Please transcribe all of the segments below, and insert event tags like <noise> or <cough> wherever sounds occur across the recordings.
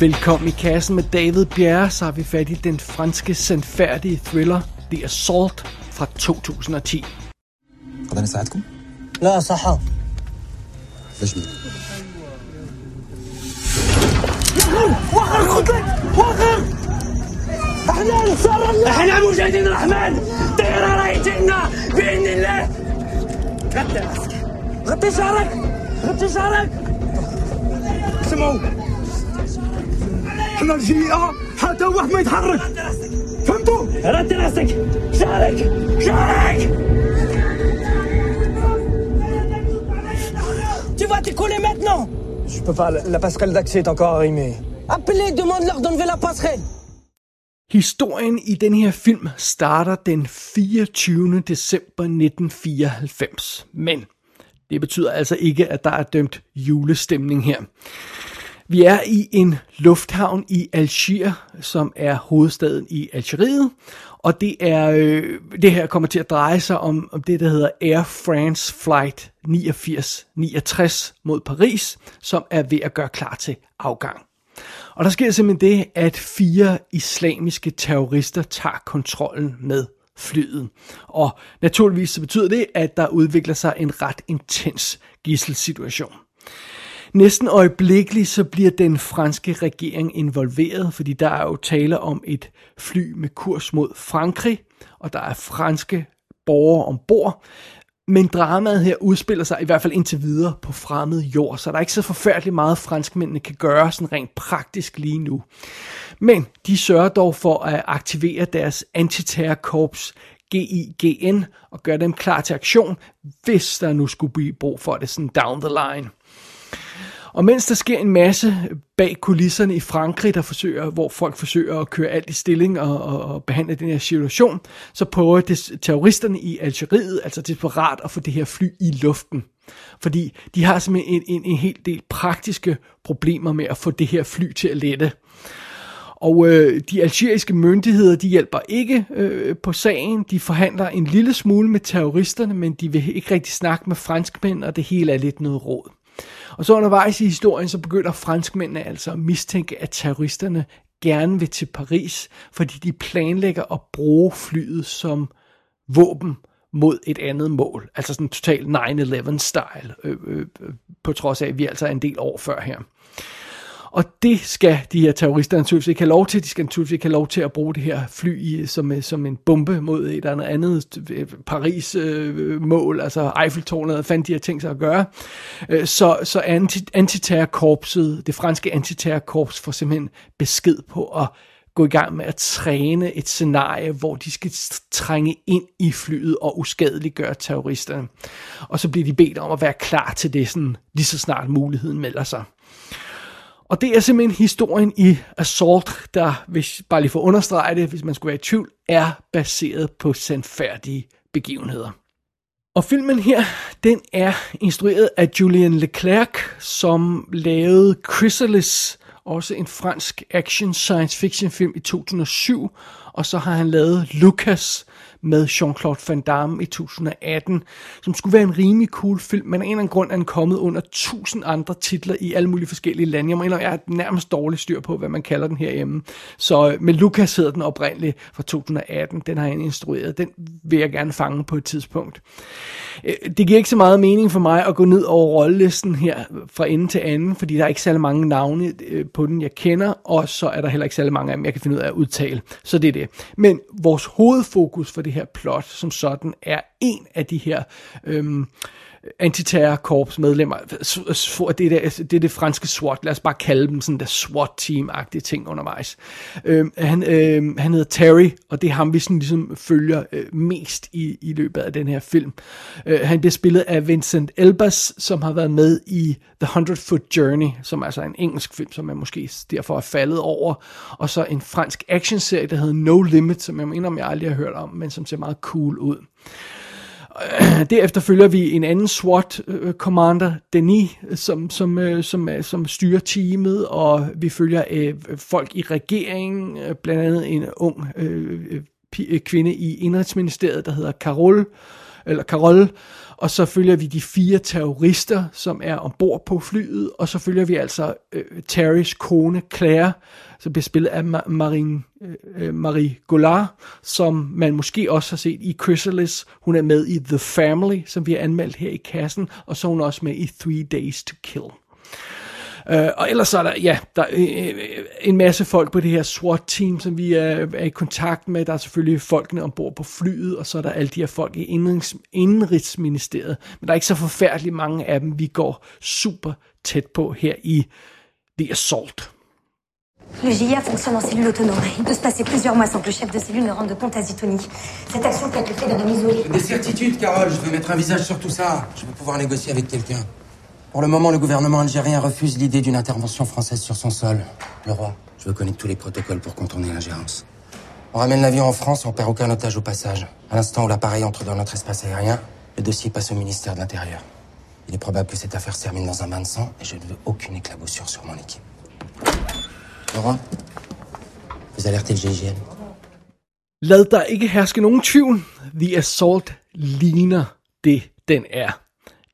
Velkommen i kassen med David Bjerre, så har vi fat i den franske sandfærdige thriller The Assault fra 2010. نقدر نساعدكم؟ لا صحة ليش بيك؟ احنا مجاهدين الرحمن طيارة راهي تجينا بإذن الله غطي راسك غطي شعرك غطي شعرك سمعوا احنا الجيئة حتى واحد ما يتحرك فهمتوا؟ غطي راسك شعرك شعرك Tu vas t'écouler maintenant Je peux pas, la, la passerelle d'accès est encore arrimée. Appelez, demande-leur d'enlever la passerelle Historien i den her film starter den 24. december 1994. Men det betyder altså ikke, at der er dømt julestemning her. Vi er i en lufthavn i Algier, som er hovedstaden i Algeriet, og det er øh, det her kommer til at dreje sig om, om det, der hedder Air France Flight 8969 mod Paris, som er ved at gøre klar til afgang. Og der sker simpelthen det, at fire islamiske terrorister tager kontrollen med flyet. Og naturligvis så betyder det, at der udvikler sig en ret intens gisselsituation. Næsten øjeblikkeligt så bliver den franske regering involveret, fordi der er jo tale om et fly med kurs mod Frankrig, og der er franske borgere ombord. Men dramaet her udspiller sig i hvert fald indtil videre på fremmed jord, så der er ikke så forfærdeligt meget franskmændene kan gøre sådan rent praktisk lige nu. Men de sørger dog for at aktivere deres antiterrorkorps GIGN og gøre dem klar til aktion, hvis der nu skulle blive brug for det sådan down the line. Og mens der sker en masse bag kulisserne i Frankrig, der forsøger, hvor folk forsøger at køre alt i stilling og, og, og behandle den her situation, så prøver des, terroristerne i Algeriet altså desperat at få det her fly i luften. Fordi de har simpelthen en, en, en hel del praktiske problemer med at få det her fly til at lette. Og øh, de algeriske myndigheder, de hjælper ikke øh, på sagen. De forhandler en lille smule med terroristerne, men de vil ikke rigtig snakke med franskmænd, og det hele er lidt noget råd. Og så undervejs i historien, så begynder franskmændene altså at mistænke, at terroristerne gerne vil til Paris, fordi de planlægger at bruge flyet som våben mod et andet mål. Altså sådan total 9-11-style, øh, øh, øh, på trods af, at vi altså er en del år før her. Og det skal de her terrorister naturligvis ikke have lov til. De skal naturligvis ikke have lov til at bruge det her fly i, som, øh, som en bombe mod et eller andet Paris-mål, øh, øh altså Eiffeltårnet, fandt de her ting sig at gøre. Øh, så så anti, antiterrorkorpset, det franske antiterrorkorps, får simpelthen besked på at gå i gang med at træne et scenarie, hvor de skal trænge ind i flyet og uskadeliggøre terroristerne. Og så bliver de bedt om at være klar til det, sådan, lige så snart muligheden melder sig. Og det er simpelthen historien i Assault, der, hvis bare lige for at understrege det, hvis man skulle være i tvivl, er baseret på sandfærdige begivenheder. Og filmen her, den er instrueret af Julian Leclerc, som lavede Chrysalis, også en fransk action science fiction film i 2007, og så har han lavet Lucas, med Jean-Claude Van Damme i 2018, som skulle være en rimelig cool film, men af en eller anden grund er den kommet under tusind andre titler i alle mulige forskellige lande. Jeg mener, jeg har nærmest dårligt styr på, hvad man kalder den herhjemme. Så øh, med Lucas hedder den oprindeligt fra 2018, den har han instrueret, den vil jeg gerne fange på et tidspunkt. Øh, det giver ikke så meget mening for mig at gå ned over rollelisten her fra ende til anden, fordi der er ikke særlig mange navne øh, på den, jeg kender, og så er der heller ikke særlig mange af dem, jeg kan finde ud af at udtale. Så det er det. Men vores hovedfokus for det her plot som sådan er en af de her øhm, antiterrorkorps medlemmer. Det er det, det er det franske SWAT, lad os bare kalde dem sådan der SWAT-team-agtige ting undervejs. Øh, han, øh, han hedder Terry, og det er ham, vi sådan ligesom følger øh, mest i, i løbet af den her film. Øh, han bliver spillet af Vincent Elbas, som har været med i The Hundred Foot Journey, som er altså en engelsk film, som man måske derfor er faldet over, og så en fransk actionserie, der hedder No Limit, som jeg mener, jeg aldrig har hørt om, men som ser meget cool ud. <clears throat> Derefter følger vi en anden SWAT-commander, øh, Denis, som, som, øh, som, øh, som styrer teamet, og vi følger øh, folk i regeringen, blandt andet en ung øh, kvinde i Indrigsministeriet, der hedder Carol, eller Carol, og så følger vi de fire terrorister, som er ombord på flyet, og så følger vi altså øh, Terrys kone Claire, som bliver spillet af Ma- Marine, øh, øh, Marie Goulart, som man måske også har set i Chrysalis. Hun er med i The Family, som vi har anmeldt her i kassen, og så er hun også med i Three Days to Kill. Uh, og ellers er der, ja, der er øh, en masse folk på det her SWAT-team, som vi er, er i kontakt med. Der er selvfølgelig folkene ombord på flyet, og så er der alle de her folk i indrigs, indrigsministeriet. Men der er ikke så forfærdeligt mange af dem, vi går super tæt på her i The Assault. Le JIA fonctionne en cellule autonome. Il peut se passer plusieurs mois sans que le chef de cellule ne rende compte à Zitoni. Cette action peut être le fait d'un homme isolé. Des certitudes, Carole. Je veux mettre un visage sur tout ça. Je veux pouvoir négocier avec quelqu'un. Pour le moment, le gouvernement algérien refuse l'idée d'une intervention française sur son sol. Le roi, je veux connaître tous les protocoles pour contourner l'ingérence. On ramène l'avion en France, on perd aucun otage au passage. À l'instant où l'appareil entre dans notre espace aérien, le dossier passe au ministère de l'Intérieur. Il est probable que cette affaire se termine dans un bain de sang et je ne veux aucune éclaboussure sur mon équipe. Le roi, vous alertez le GIGN. Lad der ikke herske nogen tvivl. The Assault ligner det, den er.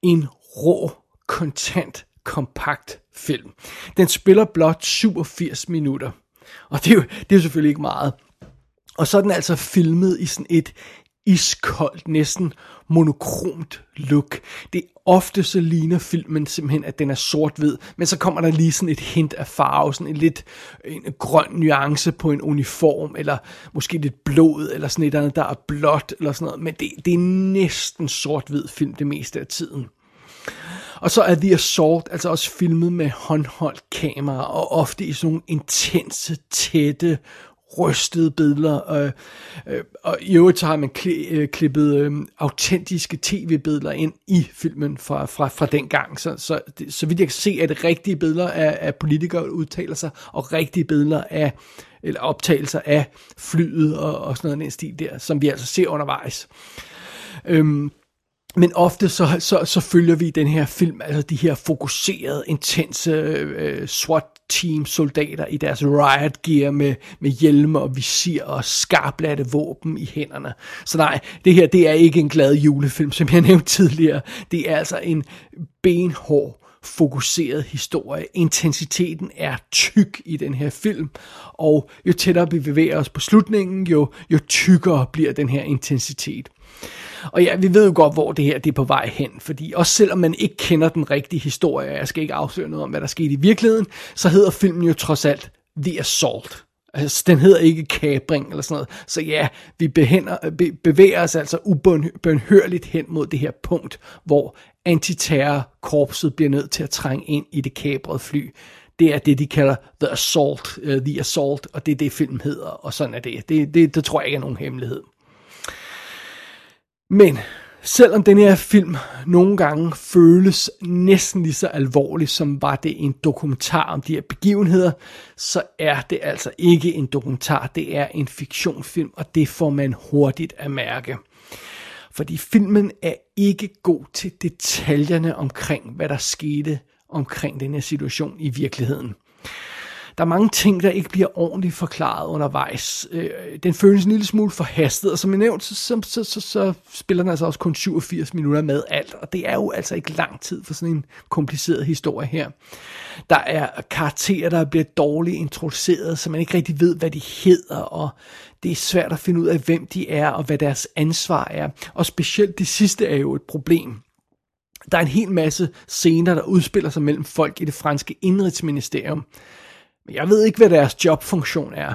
En rå, kontant, kompakt film. Den spiller blot 87 minutter. Og det er jo, det er jo selvfølgelig ikke meget. Og så er den altså filmet i sådan et iskoldt, næsten monokromt look. Det er ofte så ligner filmen simpelthen, at den er sort-hvid, men så kommer der lige sådan et hint af farve, sådan en lidt en grøn nuance på en uniform, eller måske lidt blod, eller sådan et andet, der er blåt, eller sådan noget, men det, det er næsten sort-hvid film det meste af tiden. Og så er The Assault altså også filmet med håndholdt kamera, og ofte i sådan nogle intense, tætte, rystede billeder. Øh, øh, og i øvrigt så har man kli, øh, klippet øh, autentiske tv-billeder ind i filmen fra, fra, fra den gang. Så, så, det, så vidt jeg kan se, er det rigtige billeder af, af politikere, der udtaler sig, og rigtige billeder af eller optagelser af flyet og, og sådan noget den stil der, som vi altså ser undervejs. Øhm, men ofte så, så, så følger vi den her film, altså de her fokuserede, intense øh, SWAT-team soldater i deres riot gear med, med hjelme og visir og skarplatte våben i hænderne. Så nej, det her det er ikke en glad julefilm, som jeg <laughs> nævnte tidligere. Det er altså en benhård fokuseret historie. Intensiteten er tyk i den her film, og jo tættere vi bevæger os på slutningen, jo, jo tykkere bliver den her intensitet. Og ja, vi ved jo godt, hvor det her det er på vej hen, fordi også selvom man ikke kender den rigtige historie, jeg skal ikke afsløre noget om, hvad der skete i virkeligheden, så hedder filmen jo trods alt The Assault. Altså, den hedder ikke kabring eller sådan noget. Så ja, vi behænder, be, bevæger os altså ubønhørligt hen mod det her punkt, hvor antiterrorkorpset bliver nødt til at trænge ind i det kabrede fly. Det er det, de kalder The Assault, uh, The Assault, og det er det, film hedder, og sådan er det. Det, det, det tror jeg ikke er nogen hemmelighed. Men selvom den her film nogle gange føles næsten lige så alvorlig, som var det en dokumentar om de her begivenheder, så er det altså ikke en dokumentar, det er en fiktionsfilm, og det får man hurtigt at mærke. Fordi filmen er ikke god til detaljerne omkring, hvad der skete omkring den her situation i virkeligheden. Der er mange ting, der ikke bliver ordentligt forklaret undervejs. Øh, den føles en lille smule forhastet, og som jeg nævnte, så, så, så, så, så spiller den altså også kun 87 minutter med alt, og det er jo altså ikke lang tid for sådan en kompliceret historie her. Der er karakterer, der bliver dårligt introduceret, så man ikke rigtig ved, hvad de hedder, og det er svært at finde ud af, hvem de er, og hvad deres ansvar er. Og specielt det sidste er jo et problem. Der er en hel masse scener, der udspiller sig mellem folk i det franske indrigsministerium, men jeg ved ikke, hvad deres jobfunktion er.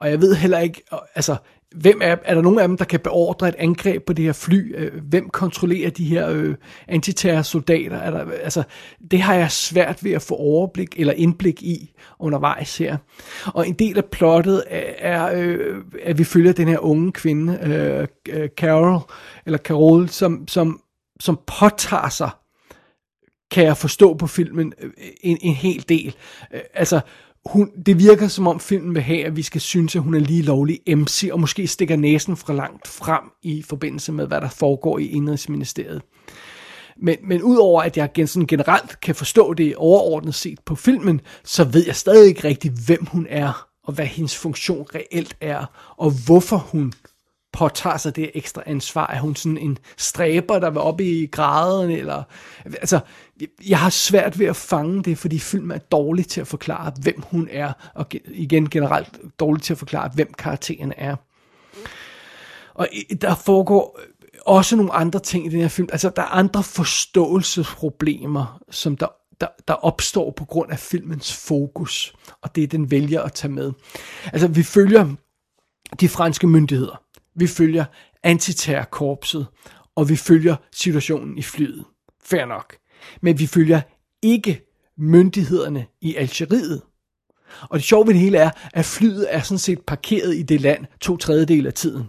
Og jeg ved heller ikke, altså, hvem er, er der nogen af dem, der kan beordre et angreb på det her fly? Øh, hvem kontrollerer de her øh, antiterrorsoldater? Er der, altså, det har jeg svært ved at få overblik eller indblik i undervejs her. Og en del af plottet er, er øh, at vi følger den her unge kvinde, øh, øh Carol, eller Carol, som, som, som påtager sig kan jeg forstå på filmen øh, en, en hel del. Altså, hun, det virker som om filmen vil have, at vi skal synes, at hun er lige lovlig MC, og måske stikker næsen fra langt frem i forbindelse med, hvad der foregår i Indrigsministeriet. Men, men udover at jeg sådan generelt kan forstå det overordnet set på filmen, så ved jeg stadig ikke rigtig, hvem hun er, og hvad hendes funktion reelt er, og hvorfor hun påtager sig det ekstra ansvar? Er hun sådan en stræber, der vil op i graden? Eller, altså, jeg har svært ved at fange det, fordi filmen er dårlig til at forklare, hvem hun er, og igen generelt dårlig til at forklare, hvem karakteren er. Og der foregår også nogle andre ting i den her film. Altså, der er andre forståelsesproblemer, som der, der, der opstår på grund af filmens fokus, og det den vælger at tage med. Altså, vi følger de franske myndigheder. Vi følger antiterrorkorpset, og vi følger situationen i flyet. Fair nok. Men vi følger ikke myndighederne i Algeriet. Og det sjove ved det hele er, at flyet er sådan set parkeret i det land to tredjedel af tiden.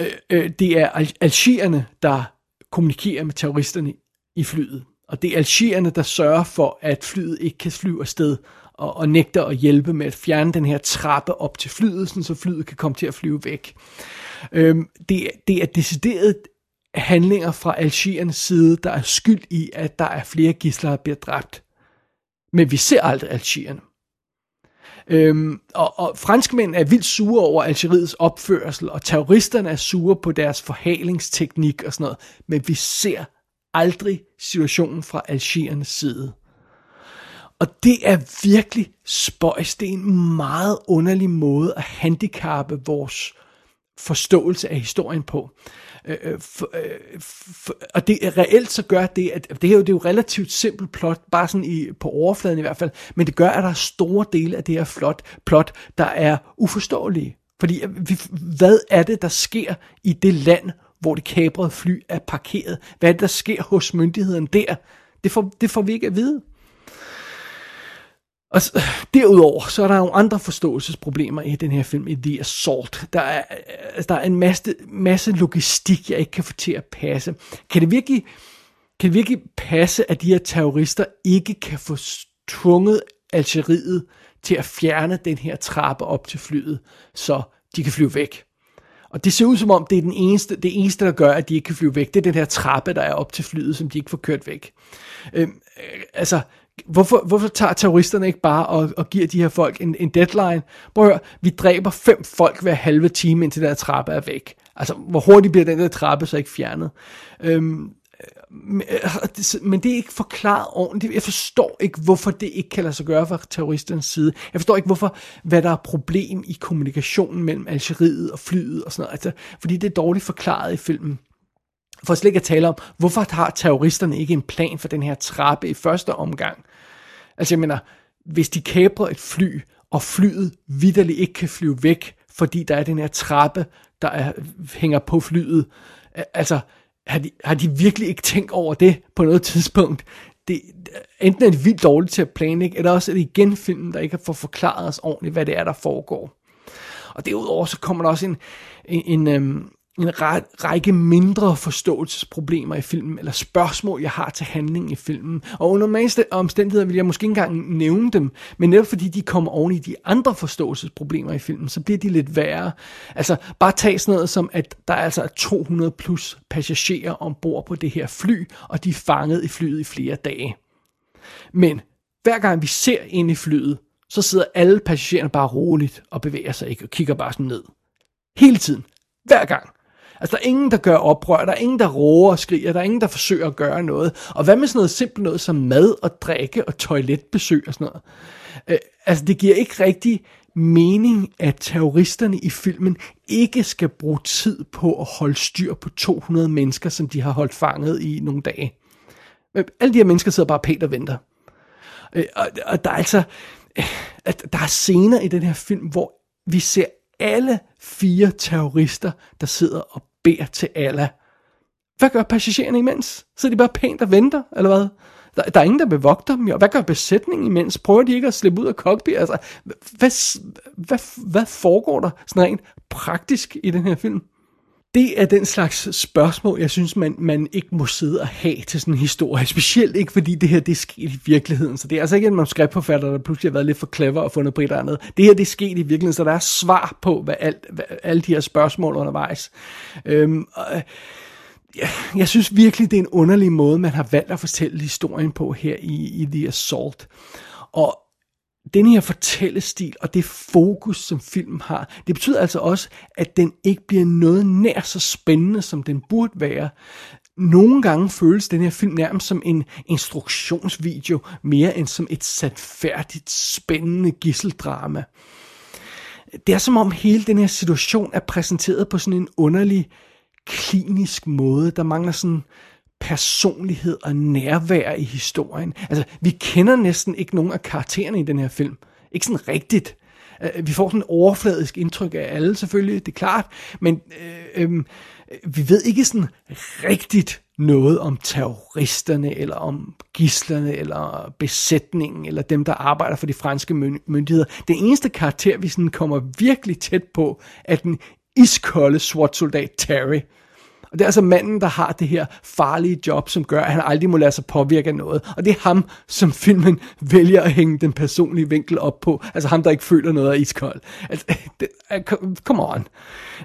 Øh, øh, det er algerierne, der kommunikerer med terroristerne i flyet. Og det er algerierne, der sørger for, at flyet ikke kan flyve afsted og, og nægter at hjælpe med at fjerne den her trappe op til flyet, sådan så flyet kan komme til at flyve væk. Øhm, det, det er decideret handlinger fra Algeriens side, der er skyld i, at der er flere gisler, der bliver dræbt. Men vi ser aldrig algerierne. Øhm, og, og franskmænd er vildt sure over Algeriets opførsel, og terroristerne er sure på deres forhalingsteknik og sådan noget. Men vi ser aldrig situationen fra Algeriens side. Og det er virkelig spøjs. Det er en meget underlig måde at handicappe vores forståelse af historien på. Øh, for, øh, for, øh, og det reelt så gør det, at det er jo, det er jo relativt simpelt plot, bare sådan i, på overfladen i hvert fald, men det gør, at der er store dele af det her flot, plot, der er uforståelige. Fordi øh, vi, hvad er det, der sker i det land, hvor det kabrede fly er parkeret? Hvad er det, der sker hos myndigheden der? Det får, det får vi ikke at vide. Og derudover, så er der nogle andre forståelsesproblemer i den her film, i The Assault. Der er, altså, der er en masse, masse logistik, jeg ikke kan få til at passe. Kan det virkelig, kan det virkelig passe, at de her terrorister ikke kan få tvunget Algeriet til at fjerne den her trappe op til flyet, så de kan flyve væk? Og det ser ud som om, det er den eneste, det eneste, der gør, at de ikke kan flyve væk. Det er den her trappe, der er op til flyet, som de ikke får kørt væk. Øhm, øh, altså, Hvorfor, hvorfor tager terroristerne ikke bare og, og giver de her folk en, en deadline? Prøv at høre, vi dræber fem folk hver halve time, indtil der trappe er væk. Altså, hvor hurtigt bliver den der trappe så ikke fjernet? Øhm, øh, men det er ikke forklaret ordentligt. Jeg forstår ikke, hvorfor det ikke kan lade sig gøre fra terroristernes side. Jeg forstår ikke, hvorfor, hvad der er problem i kommunikationen mellem Algeriet og flyet og sådan noget. Altså, fordi det er dårligt forklaret i filmen. For slet ikke at tale om, hvorfor har terroristerne ikke en plan for den her trappe i første omgang? Altså jeg mener, hvis de kaprer et fly, og flyet vidderligt ikke kan flyve væk, fordi der er den her trappe, der er, hænger på flyet, altså har de, har de virkelig ikke tænkt over det på noget tidspunkt? Det, enten er de vildt dårligt til at planlægge, eller også er det igen filmen, der ikke har fået forklaret os ordentligt, hvad det er, der foregår. Og derudover så kommer der også en, en, en, øhm, en række mindre forståelsesproblemer i filmen, eller spørgsmål, jeg har til handlingen i filmen. Og under normale omstændigheder vil jeg måske ikke engang nævne dem, men netop fordi de kommer oven i de andre forståelsesproblemer i filmen, så bliver de lidt værre. Altså, bare tag sådan noget som, at der altså er altså 200 plus passagerer ombord på det her fly, og de er fanget i flyet i flere dage. Men hver gang vi ser ind i flyet, så sidder alle passagererne bare roligt og bevæger sig ikke og kigger bare sådan ned. Hele tiden. Hver gang. Altså, der er ingen, der gør oprør, der er ingen, der råber og skriger, der er ingen, der forsøger at gøre noget. Og hvad med sådan noget simpelt noget som mad og drikke og toiletbesøg og sådan noget? Øh, altså, det giver ikke rigtig mening, at terroristerne i filmen ikke skal bruge tid på at holde styr på 200 mennesker, som de har holdt fanget i nogle dage. Øh, alle de her mennesker sidder bare pænt og venter. Øh, og, og der er altså, øh, at der er scener i den her film, hvor vi ser alle fire terrorister, der sidder og beder til Allah. Hvad gør passagererne imens? Sidder de bare pænt og venter, eller hvad? Der, der er ingen, der bevogter dem. Jo. Hvad gør besætningen imens? Prøver de ikke at slippe ud af cockpit? Altså, hvad, hvad, hvad foregår der sådan rent praktisk i den her film? Det er den slags spørgsmål, jeg synes, man, man ikke må sidde og have til sådan en historie. <laughs> Specielt ikke, fordi det her det er sket i virkeligheden. Så det er altså ikke en manuskriptforfatter, der pludselig har været lidt for clever og fundet på et eller andet. Det her det er sket i virkeligheden, så der er svar på hvad alt, hvad, alle de her spørgsmål undervejs. Øhm, og, jeg, jeg synes virkelig, det er en underlig måde, man har valgt at fortælle historien på her i, i The Assault. Og den her fortællestil og det fokus, som filmen har, det betyder altså også, at den ikke bliver noget nær så spændende, som den burde være. Nogle gange føles den her film nærmest som en instruktionsvideo, mere end som et satfærdigt, spændende gisseldrama. Det er som om hele den her situation er præsenteret på sådan en underlig, klinisk måde. Der mangler sådan personlighed og nærvær i historien. Altså, vi kender næsten ikke nogen af karaktererne i den her film. Ikke sådan rigtigt. Øh, vi får sådan et overfladisk indtryk af alle selvfølgelig, det er klart, men øh, øh, vi ved ikke sådan rigtigt noget om terroristerne, eller om gislerne, eller besætningen, eller dem, der arbejder for de franske myndigheder. Den eneste karakter, vi sådan kommer virkelig tæt på, er den iskolde SWAT-soldat Terry. Og det er altså manden, der har det her farlige job, som gør, at han aldrig må lade sig påvirke af noget. Og det er ham, som filmen vælger at hænge den personlige vinkel op på. Altså ham, der ikke føler noget af iskold. Altså, det, øh, come on.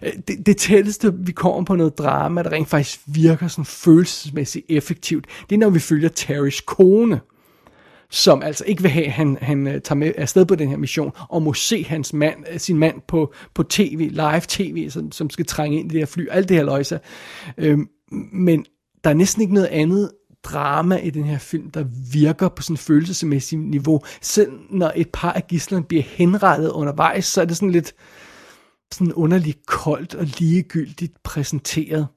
Øh, det, det tætteste, vi kommer på noget drama, der rent faktisk virker sådan følelsesmæssigt effektivt, det er, når vi følger Terrys kone som altså ikke vil have, at han, han øh, tager med afsted på den her mission, og må se hans mand, øh, sin mand på, på tv, live tv, som, som skal trænge ind i det her fly, alt det her løjse. Øhm, men der er næsten ikke noget andet drama i den her film, der virker på sådan et følelsesmæssigt niveau. Selv når et par af gislerne bliver henrettet undervejs, så er det sådan lidt sådan underligt koldt og ligegyldigt præsenteret.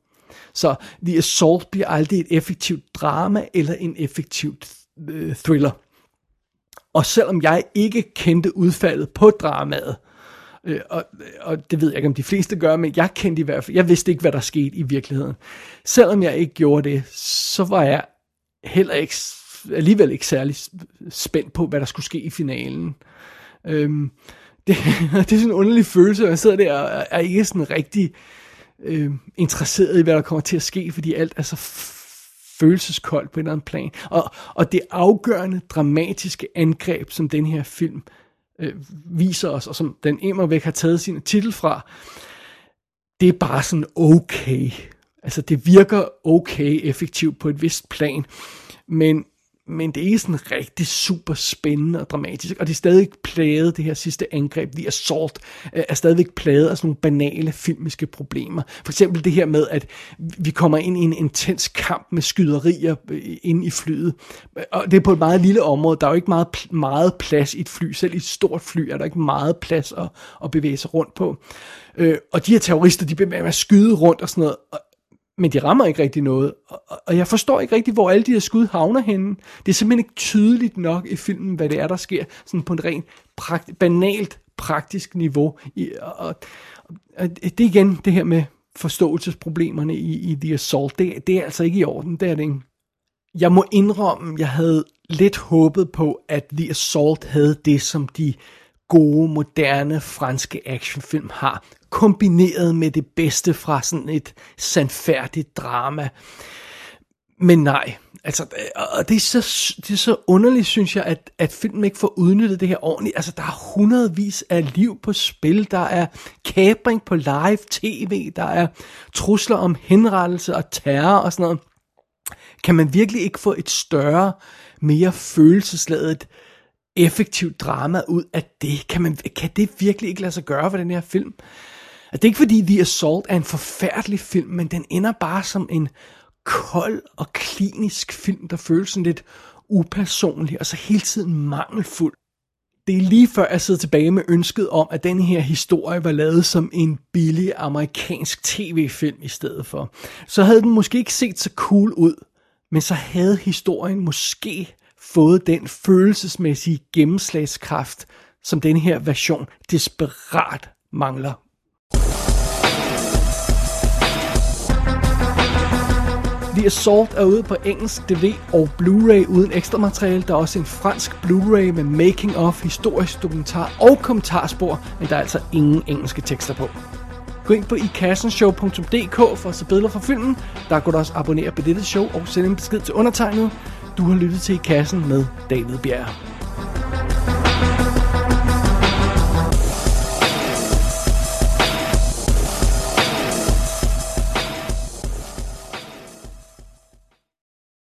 Så The Assault bliver aldrig et effektivt drama eller en effektivt øh, thriller. Og selvom jeg ikke kendte udfaldet på dramaet, øh, og, og det ved jeg ikke, om de fleste gør, men jeg kendte i hvert fald, jeg vidste ikke, hvad der skete i virkeligheden. Selvom jeg ikke gjorde det, så var jeg heller ikke, alligevel ikke særlig spændt på, hvad der skulle ske i finalen. Øhm, <laughs> det, det er sådan en underlig følelse, at jeg sidder der og er ikke sådan rigtig øh, interesseret i, hvad der kommer til at ske, fordi alt er så følelseskoldt på en eller anden plan. Og, og det afgørende, dramatiske angreb, som den her film øh, viser os, og som den immer væk har taget sin titel fra, det er bare sådan okay. Altså det virker okay effektivt på et vist plan, men men det er ikke sådan rigtig super spændende og dramatisk, og det er stadig plaget, det her sidste angreb, The Assault, øh, er stadigvæk plaget af sådan nogle banale filmiske problemer. For eksempel det her med, at vi kommer ind i en intens kamp med skyderier inde ind i flyet, og det er på et meget lille område, der er jo ikke meget, meget plads i et fly, selv i et stort fly er der ikke meget plads at, at bevæge sig rundt på. Øh, og de her terrorister, de bliver med at skyde rundt og sådan noget, men de rammer ikke rigtig noget. Og, og jeg forstår ikke rigtig, hvor alle de her skud havner henne. Det er simpelthen ikke tydeligt nok i filmen, hvad det er, der sker, sådan på et rent prakt, banalt praktisk niveau. I, og, og, og det er igen det her med forståelsesproblemerne i, i The Assault. Det, det er altså ikke i orden, det er det ikke. Jeg må indrømme, jeg havde lidt håbet på, at The Assault havde det, som de gode, moderne franske actionfilm har, kombineret med det bedste fra sådan et sandfærdigt drama. Men nej, altså, og det er så, det er så underligt, synes jeg, at, at filmen ikke får udnyttet det her ordentligt. Altså, der er hundredvis af liv på spil, der er kabring på live tv, der er trusler om henrettelse og terror og sådan noget. Kan man virkelig ikke få et større, mere følelsesladet effektivt drama ud af det? Kan, man, kan det virkelig ikke lade sig gøre for den her film? Altså, det er ikke fordi The Assault er en forfærdelig film, men den ender bare som en kold og klinisk film, der føles sådan lidt upersonlig og så hele tiden mangelfuld. Det er lige før jeg sidder tilbage med ønsket om, at den her historie var lavet som en billig amerikansk tv-film i stedet for. Så havde den måske ikke set så cool ud, men så havde historien måske fået den følelsesmæssige gennemslagskraft, som den her version desperat mangler. The Assault er ude på engelsk DVD og Blu-ray uden ekstra materiale. Der er også en fransk Blu-ray med making of, historisk dokumentar og kommentarspor, men der er altså ingen engelske tekster på. Gå ind på ikassenshow.dk for at se billeder fra filmen. Der kan du også abonnere på dette show og sende en besked til undertegnet. Du har lyttet til I Kassen med David Bjerg.